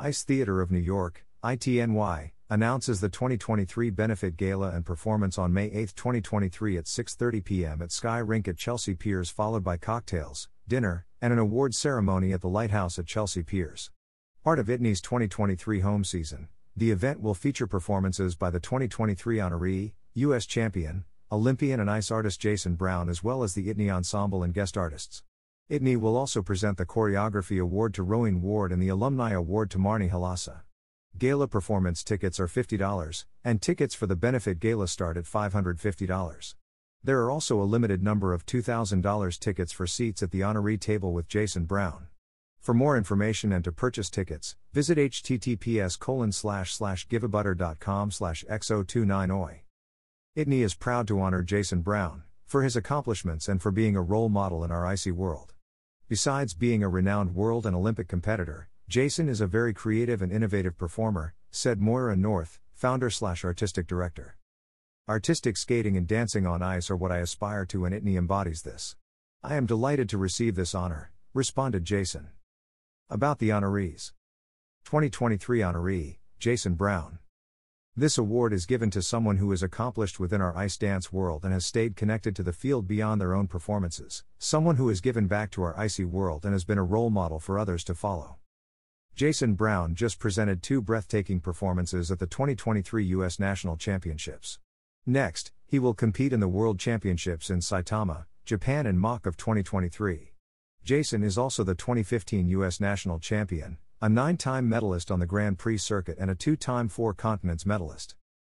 Ice Theater of New York, ITNY, announces the 2023 benefit gala and performance on May 8, 2023 at 6:30 p.m. at Sky Rink at Chelsea Piers followed by cocktails, dinner, and an awards ceremony at the Lighthouse at Chelsea Piers. Part of ITNY's 2023 home season, the event will feature performances by the 2023 honoree, U.S. champion, Olympian and ice artist Jason Brown as well as the ITNY ensemble and guest artists. ITNY will also present the Choreography Award to Rohene Ward and the Alumni Award to Marni Halasa. Gala performance tickets are $50, and tickets for the benefit gala start at $550. There are also a limited number of $2,000 tickets for seats at the honoree table with Jason Brown. For more information and to purchase tickets, visit https colon slash slash giveabutter.com slash x029oi. ITNY is proud to honor Jason Brown, for his accomplishments and for being a role model in our icy world. Besides being a renowned world and Olympic competitor, Jason is a very creative and innovative performer, said Moira North, founder slash artistic director. Artistic skating and dancing on ice are what I aspire to, and ITNY embodies this. I am delighted to receive this honor, responded Jason. About the honorees 2023 honoree, Jason Brown. This award is given to someone who is accomplished within our ice dance world and has stayed connected to the field beyond their own performances, someone who has given back to our icy world and has been a role model for others to follow. Jason Brown just presented two breathtaking performances at the 2023 U.S. National Championships. Next, he will compete in the World Championships in Saitama, Japan in March of 2023. Jason is also the 2015 U.S. National Champion, a nine time medalist on the Grand Prix circuit and a two time Four Continents medalist.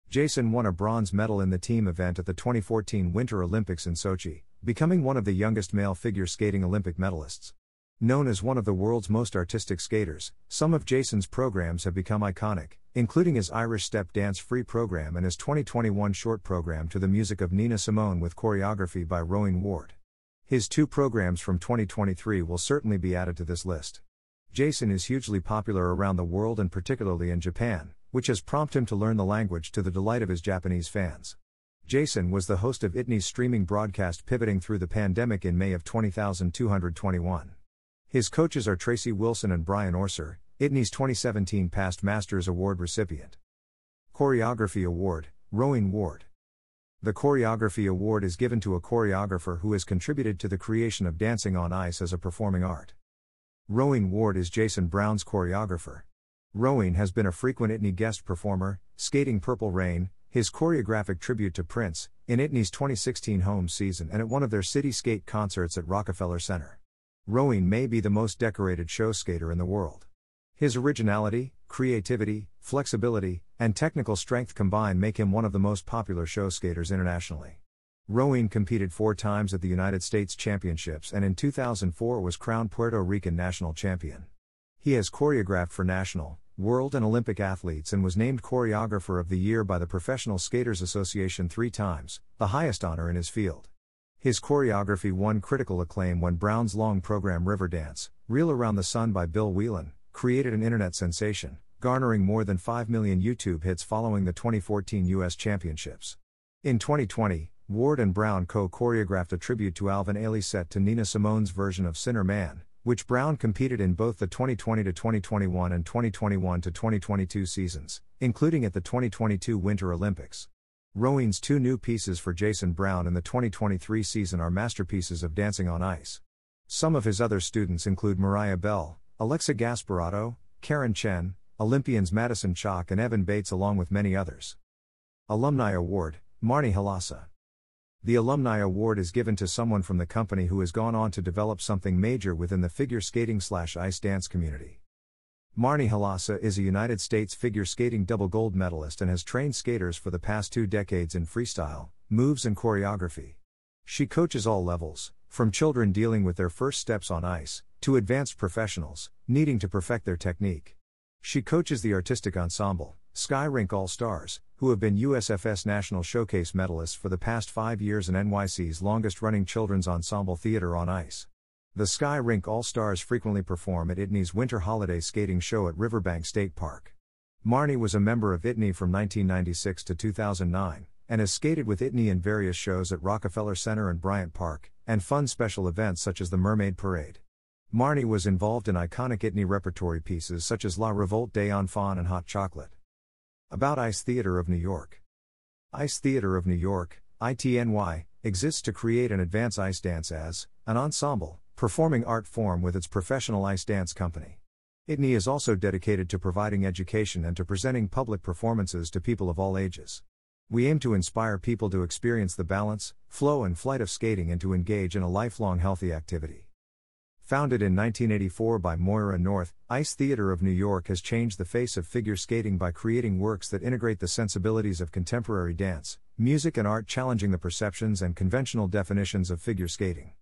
Jason won a bronze medal in the team event at the 2014 Winter Olympics in Sochi, becoming one of the youngest male figure skating Olympic medalists. Known as one of the world's most artistic skaters, some of Jason's programs have become iconic, including his Irish Step Dance Free program and his 2021 short program to the music of Nina Simone with choreography by Rohene Ward. His two programs from 2023 will certainly be added to this list. Jason is hugely popular around the world and particularly in Japan, which has prompted him to learn the language to the delight of his Japanese fans. Jason was the host of ITNY's streaming broadcast Pivoting Through the Pandemic in May of 20221. His coaches are Tracy Wilson and Brian Orser, ITNY's 2017 Past Masters Award recipient. Choreography Award, Rohene Ward. The Choreography Award is given to a choreographer who has contributed to the creation of dancing on ice as a performing art. Rohene Ward is Jason Brown's choreographer. Rohene has been a frequent ITNY guest performer, skating Purple Rain, his choreographic tribute to Prince, in ITNY's 2016 home season and at one of their city skate concerts at Rockefeller Center. Rohene may be the most decorated show skater in the world. His originality, creativity, flexibility, and technical strength combined make him one of the most popular show skaters internationally. Rohene competed four times at the United States Championships and in 2004 was crowned Puerto Rican national champion. He has choreographed for national, world, and Olympic athletes and was named Choreographer of the Year by the Professional Skaters Association three times, the highest honor in his field. His choreography won critical acclaim when Brown's long program River Dance, Reel Around the Sun by Bill Whelan, created an internet sensation, garnering more than 5 million YouTube hits following the 2014 US Championships. In 2020, Ward and Brown co choreographed a tribute to Alvin Ailey set to Nina Simone's version of Sinner Man, which Brown competed in both the 2020 2021 and 2021 2022 seasons, including at the 2022 Winter Olympics. Rohene's two new pieces for Jason Brown in the 2023 season are masterpieces of dancing on ice. Some of his other students include Mariah Bell, Alexa Gasparato, Karen Chen, Olympians Madison Chock and Evan Bates, along with many others. Alumni Award, Marni Halasa. The Alumni Award is given to someone from the company who has gone on to develop something major within the figure skating slash ice dance community. Marni Halasa is a United States figure skating double gold medalist and has trained skaters for the past two decades in freestyle, moves, and choreography. She coaches all levels, from children dealing with their first steps on ice, to advanced professionals, needing to perfect their technique. She coaches the artistic ensemble, Sky Rink All Stars, who have been USFS National Showcase medalists for the past five years and NYC's longest running children's ensemble theater on ice. The Sky Rink All Stars frequently perform at ITNY's Winter Holiday Skating Show at Riverbank State Park. Marni was a member of ITNY from 1996 to 2009, and has skated with ITNY in various shows at Rockefeller Center and Bryant Park, and fun special events such as the Mermaid Parade. Marni was involved in iconic ITNY repertory pieces such as La Revolte des Enfants and Hot Chocolate. About Ice Theater of New York Ice Theater of New York, ITNY, exists to create and advance ice dance as an ensemble, performing art form with its professional ice dance company. ITNY is also dedicated to providing education and to presenting public performances to people of all ages. We aim to inspire people to experience the balance, flow, and flight of skating and to engage in a lifelong healthy activity. Founded in 1984 by Moira North, Ice Theater of New York has changed the face of figure skating by creating works that integrate the sensibilities of contemporary dance, music, and art, challenging the perceptions and conventional definitions of figure skating.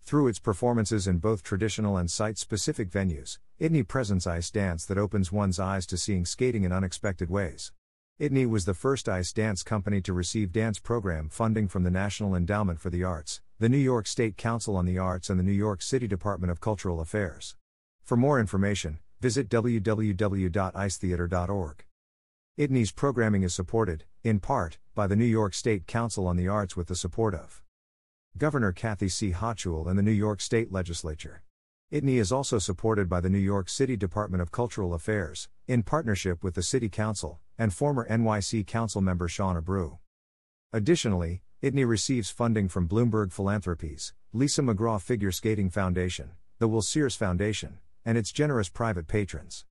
Through its performances in both traditional and site specific venues, ITNY presents ice dance that opens one's eyes to seeing skating in unexpected ways. ITNY was the first ice dance company to receive dance program funding from the National Endowment for the Arts, the New York State Council on the Arts, and the New York City Department of Cultural Affairs. For more information, visit www.icetheater.org. ITNY's programming is supported, in part, by the New York State Council on the Arts with the support of Governor Kathy C. Hochul and the New York State Legislature. ITNY is also supported by the New York City Department of Cultural Affairs, in partnership with the City Council, and former NYC Council member Shaun Abreu. Additionally, ITNY receives funding from Bloomberg Philanthropies, Lisa McGraw Figure Skating Foundation, the Will Sears Foundation, and its generous private patrons.